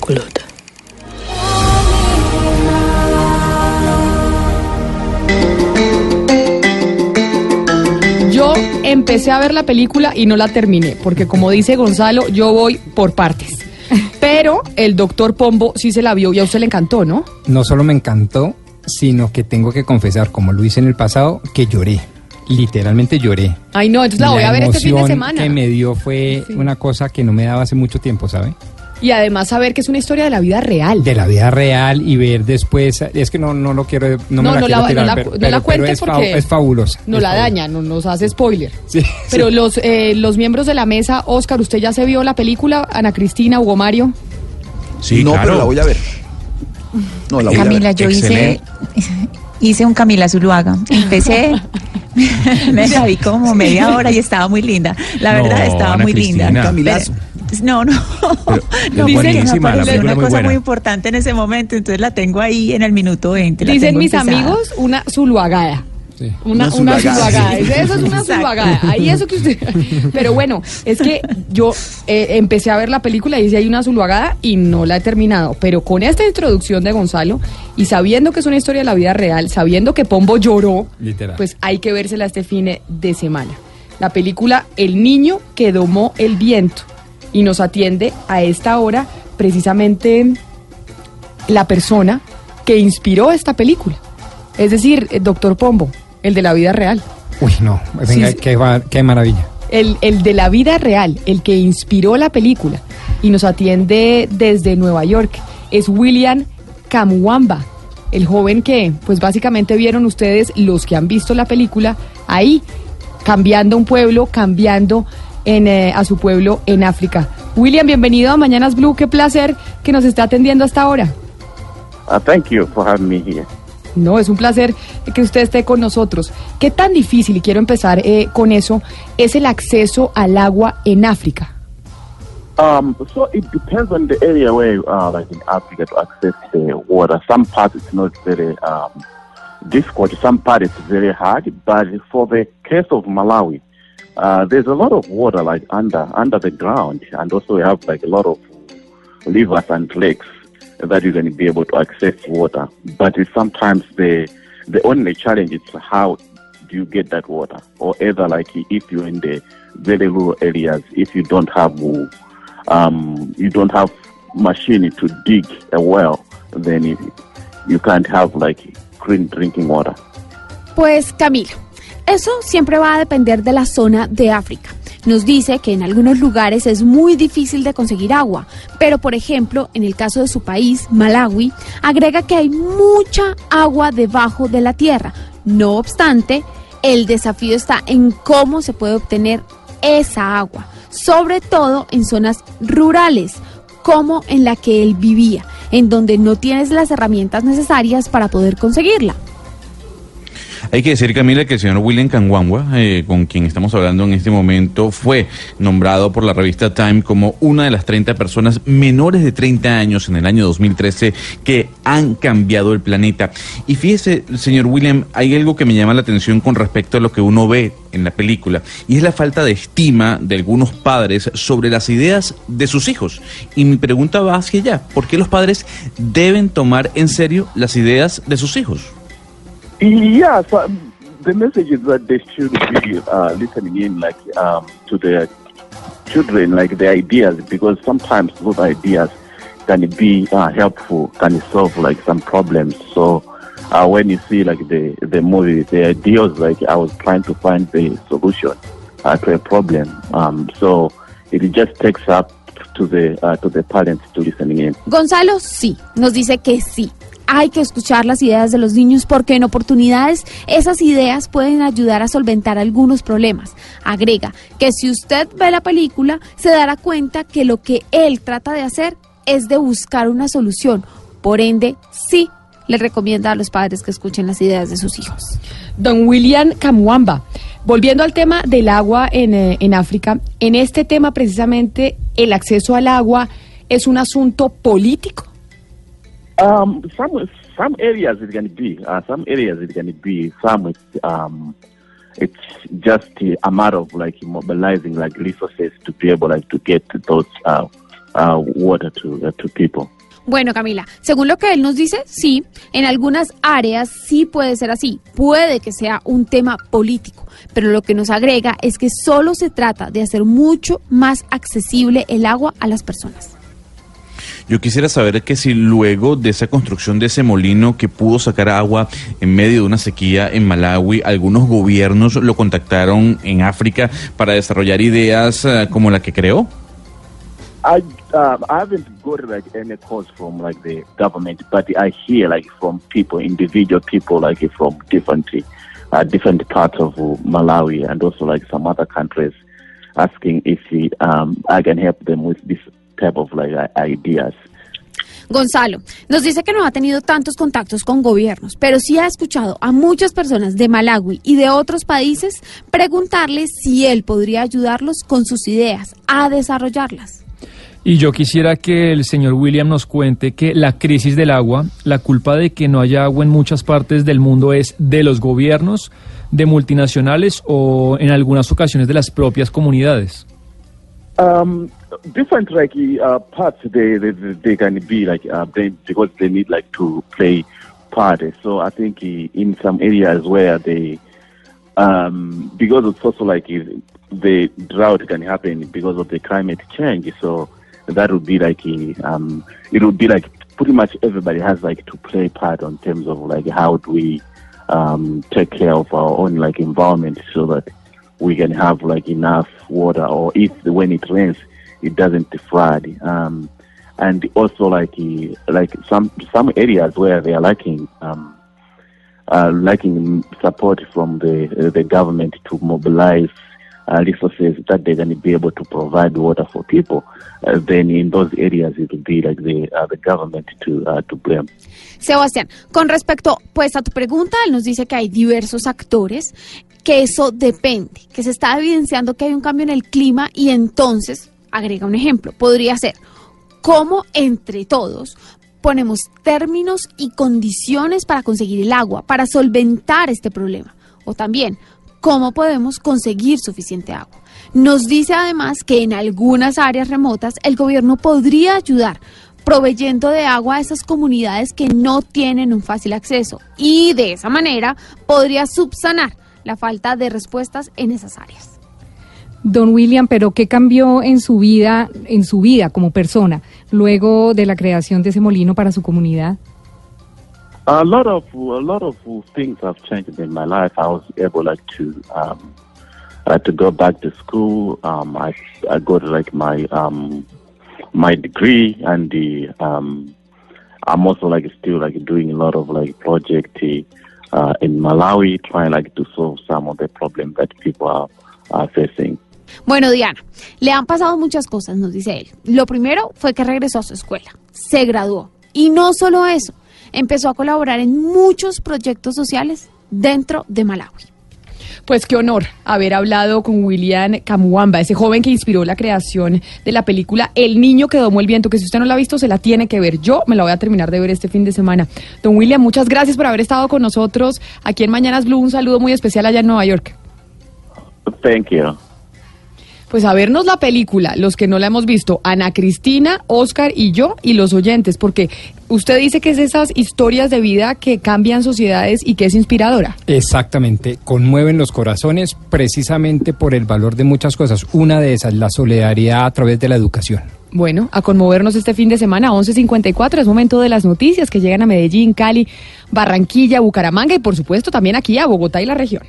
Kulota. Yo empecé a ver la película y no la terminé, porque como dice Gonzalo, yo voy por partes. Pero el doctor Pombo sí se la vio y a usted le encantó, ¿no? No solo me encantó, sino que tengo que confesar, como lo hice en el pasado, que lloré. Literalmente lloré. Ay, no, entonces la voy a ver este fin de emoción semana. que me dio fue Sí. una cosa que no me daba hace mucho tiempo, ¿sabe? Y además saber que es una historia de la vida real. De la vida real y ver después, es que no, no lo quiero, no, No, me la no quiero la- tirar, no la- pero, no pero- la pero cuente es, fa- porque es fabulosa. No es la fabulosa. daña, no nos hace spoiler. Sí, Pero sí. los, eh, los miembros de la mesa, Oscar, ¿usted ya se vio la película? Ana Cristina, Hugo Mario. Sí, no, claro. pero la voy a ver. No, la voy Camila, a ver. yo hice, Excelente. hice un Camila Zuluaga. Empecé, me la vi como media hora y estaba muy linda. La No, verdad, estaba Ana muy linda. Cristina. Camilazo. Pero- no, no. Pero no, es porque me buenísima, la película una es muy cosa buena. muy importante en ese momento, entonces la tengo ahí en el minuto 20. la Dicen mis empezada. amigos, una zuluagada. Sí. Una, Una. Eso es una Exacto. zuluagada. Ahí eso que usted. Pero bueno, es que yo eh, empecé a ver la película y dice hay una zuluagada y no la he terminado. Pero con esta introducción de Gonzalo y sabiendo que es una historia de la vida real, sabiendo que Pombo lloró, Literal. pues hay que vérsela este fin de semana. La película El niño que domó el viento. Y nos atiende a esta hora precisamente la persona que inspiró esta película. Es decir, el doctor Pombo, el de la vida real. Uy, no, venga, Sí. Qué, qué maravilla. El, el de la vida real, el que inspiró la película y nos atiende desde Nueva York, es William Kamwamba, el joven que, pues básicamente vieron ustedes, los que han visto la película, ahí, cambiando un pueblo, cambiando en, eh, a su pueblo en África. William, bienvenido a Mañanas Blue, qué placer que nos esté atendiendo hasta ahora. Uh, thank you for having me here. No, es un placer que usted esté con nosotros. ¿Qué tan difícil, y quiero empezar eh, con eso, es el acceso al agua en África? Um, so it depends on the area where you are, like in Africa, to access the water. Some parts it's not very um, difficult. Some parts it's very hard. But for the case of Malawi, uh, there's a lot of water like under under the ground, and also we have like a lot of rivers and lakes that going to be able to access water. But it's sometimes the the only challenge is how do you get that water, or either like if you're in the very rural areas, if you don't have um, you don't have machine to dig a well, then you, you can't have like clean drinking water. Pues Camila, eso siempre va a depender de la zona de África. Nos dice que en algunos lugares es muy difícil de conseguir agua, pero por ejemplo, en el caso de su país, Malawi, agrega que hay mucha agua debajo de la tierra. No obstante, el desafío está en cómo se puede obtener esa agua, sobre todo en zonas rurales, como en la que él vivía, en donde no tienes las herramientas necesarias para poder conseguirla. Hay que decir, Camila, que el señor William Kangwangwa, eh, con quien estamos hablando en este momento, fue nombrado por la revista Time como una de las 30 personas menores de 30 años en el año 2013 que han cambiado el planeta. Y fíjese, señor William, hay algo que me llama la atención con respecto a lo que uno ve en la película, y es la falta de estima de algunos padres sobre las ideas de sus hijos. Y mi pregunta va hacia allá, ¿por qué los padres deben tomar en serio las ideas de sus hijos? Yeah, so um, the message is that they should be uh, listening in, like um, to their children, like the ideas, because sometimes those ideas can be uh, helpful, can solve like some problems. So uh, when you see like the the movie, the ideas, like I was trying to find the solution uh, to a problem. Um, so it just takes up to the uh, to the parents to listening in. Gonzalo sí, nos dice que sí. Hay que escuchar las ideas de los niños porque en oportunidades esas ideas pueden ayudar a solventar algunos problemas. Agrega que si usted ve la película se dará cuenta que lo que él trata de hacer es de buscar una solución. Por ende, sí, le recomienda a los padres que escuchen las ideas de sus hijos. Don William Kamwamba, volviendo al tema del agua en, eh, en África, en este tema precisamente el acceso al agua es un asunto político. Um, some some areas it can be. Uh, some areas it can be. Some it's um, it's just a matter of like mobilizing like resources to be able like to get those uh, uh, water to uh, to people. Bueno, Camila, según lo que él nos dice, sí, en algunas áreas sí puede ser así, puede que sea un tema político, pero lo que nos agrega es que solo se trata de hacer mucho más accesible el agua a las personas. Yo quisiera saber que si luego de esa construcción de ese molino que pudo sacar agua en medio de una sequía en Malawi, algunos gobiernos lo contactaron en África para desarrollar ideas eh, como la que creó. I uh, I haven't got like any calls from like the government, but I hear like from people, individual people, like from different uh, parts of Malawi and also like some other countries, asking if um, I can help them with this type of like ideas. Gonzalo nos dice que no ha tenido tantos contactos con gobiernos, pero sí ha escuchado a muchas personas de Malawi y de otros países preguntarle si él podría ayudarlos con sus ideas a desarrollarlas. Y yo quisiera que el señor William nos cuente que la crisis del agua, la culpa de que no haya agua en muchas partes del mundo es de los gobiernos, de multinacionales o en algunas ocasiones de las propias comunidades. Um, different like uh, parts they, they they can be like uh, they because they need like to play part. So I think in some areas where they um, because it's also like the drought can happen because of the climate change. So that would be like um, it would be like pretty much everybody has like to play part on terms of like how do we um, take care of our own like environment so that we can have like enough water or if when it rains it doesn't flood um, and also like like some some areas where they are lacking um, uh, lacking support from the uh, the government to mobilize uh, resources that they're going to be able to provide water for people, uh, then in those areas it would be like the uh, the government to uh, to blame. Sebastián, con respecto pues a tu pregunta, él nos dice que hay diversos actores, que eso depende, que se está evidenciando que hay un cambio en el clima y entonces, agrega un ejemplo, podría ser cómo entre todos ponemos términos y condiciones para conseguir el agua, para solventar este problema. O también, cómo podemos conseguir suficiente agua. Nos dice además que en algunas áreas remotas el gobierno podría ayudar proveyendo de agua a esas comunidades que no tienen un fácil acceso y de esa manera podría subsanar la falta de respuestas en esas áreas. Don William, pero ¿qué cambió en su vida, en su vida como persona, luego de la creación de ese molino para su comunidad? A lot of a lot of things have changed in my life. I was able like to um, uh, to go back to school. Um, I I got like my um, my degree, and the um, I'm also like still like doing a lot of like project uh, in Malawi, trying like to solve some of the problems that people are, are facing. Bueno, Diana, le han pasado muchas cosas, nos dice él. Lo primero fue que regresó a su escuela, se graduó. Y no solo eso, empezó a colaborar en muchos proyectos sociales dentro de Malawi. Pues qué honor haber hablado con William Kamuamba, ese joven que inspiró la creación de la película El niño que domó el viento, que si usted no la ha visto se la tiene que ver. Yo me la voy a terminar de ver este fin de semana. Don William, muchas gracias por haber estado con nosotros aquí en Mañanas Blue. Un saludo muy especial allá en Nueva York. Thank you. Pues a vernos la película, los que no la hemos visto, Ana Cristina, Oscar y yo y los oyentes, porque usted dice que es esas historias de vida que cambian sociedades y que es inspiradora. Exactamente, conmueven los corazones precisamente por el valor de muchas cosas. Una de esas, la solidaridad a través de la educación. Bueno, a conmovernos este fin de semana, 11.54, es momento de las noticias que llegan a Medellín, Cali, Barranquilla, Bucaramanga y por supuesto también aquí a Bogotá y la región.